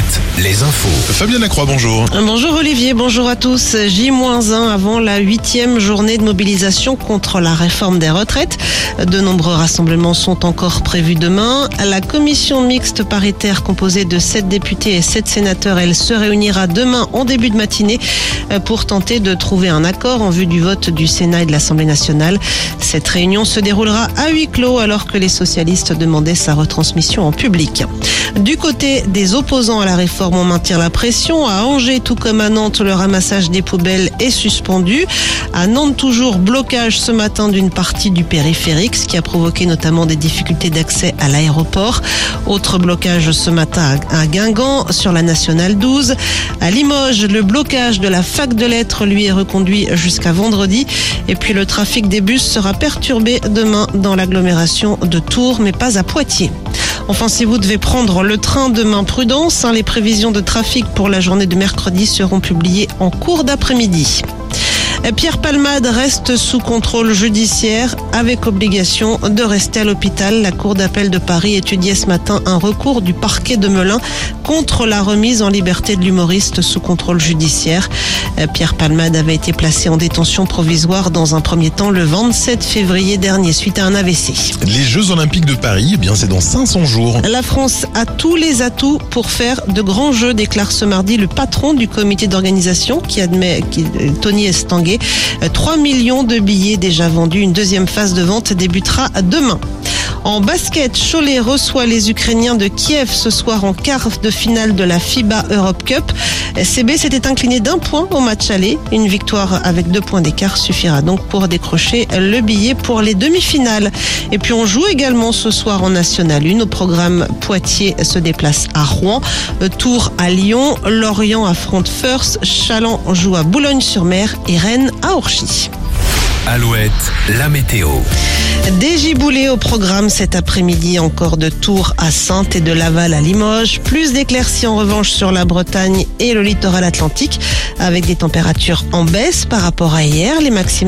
Alouette, les infos. Fabien Lacroix, bonjour. Bonjour Olivier, bonjour à tous. J-1 avant la huitième journée de mobilisation contre la réforme des retraites. De nombreux rassemblements sont encore prévus demain. La commission mixte paritaire composée de sept députés et sept sénateurs, elle se réunira demain en début de matinée pour tenter de trouver un accord en vue du vote du Sénat et de l'Assemblée nationale. Cette réunion se déroulera à huis clos alors que les socialistes demandaient sa retransmission en public. Du côté des opposants à la réforme, on maintient la pression. À Angers, tout comme à Nantes, le ramassage des poubelles est suspendu. À Nantes, toujours blocage ce matin d'une partie du périphérique, ce qui a provoqué notamment des difficultés d'accès à l'aéroport. Autre blocage ce matin à Guingamp, sur la nationale 12. À Limoges, le blocage de la fac de lettres lui est reconduit jusqu'à vendredi. Et puis le trafic des bus sera perturbé demain dans l'agglomération de Tours, mais pas à Poitiers. Enfin, si vous devez prendre le train demain, prudence, hein, les prévisions de trafic pour la journée de mercredi seront publiées en cours d'après-midi. Pierre Palmade reste sous contrôle judiciaire avec obligation de rester à l'hôpital. La Cour d'appel de Paris étudiait ce matin un recours du parquet de Melun contre la remise en liberté de l'humoriste sous contrôle judiciaire. Pierre Palmade avait été placé en détention provisoire dans un premier temps le 27 février dernier suite à un AVC. Les Jeux Olympiques de Paris, eh bien c'est dans 500 jours. La France a tous les atouts pour faire de grands jeux, déclare ce mardi le patron du comité d'organisation qui admet qui, Tony Estanguet. 3 millions de billets déjà vendus. Une deuxième phase de vente débutera demain. En basket, Cholet reçoit les Ukrainiens de Kiev ce soir en quart de finale de la FIBA Europe Cup. CB s'était incliné d'un point au match aller. Une victoire avec deux points d'écart suffira donc pour décrocher le billet pour les demi-finales. Et puis on joue également ce soir en National 1. Au programme Poitiers se déplace à Rouen, Tours à Lyon, Lorient affronte First, Chaland joue à Boulogne-sur-Mer et Rennes à Orchy. Alouette, la météo. Des giboulées au programme cet après-midi, encore de Tours à Sainte et de Laval à Limoges. Plus d'éclaircies en revanche sur la Bretagne et le littoral atlantique, avec des températures en baisse par rapport à hier. Les maximales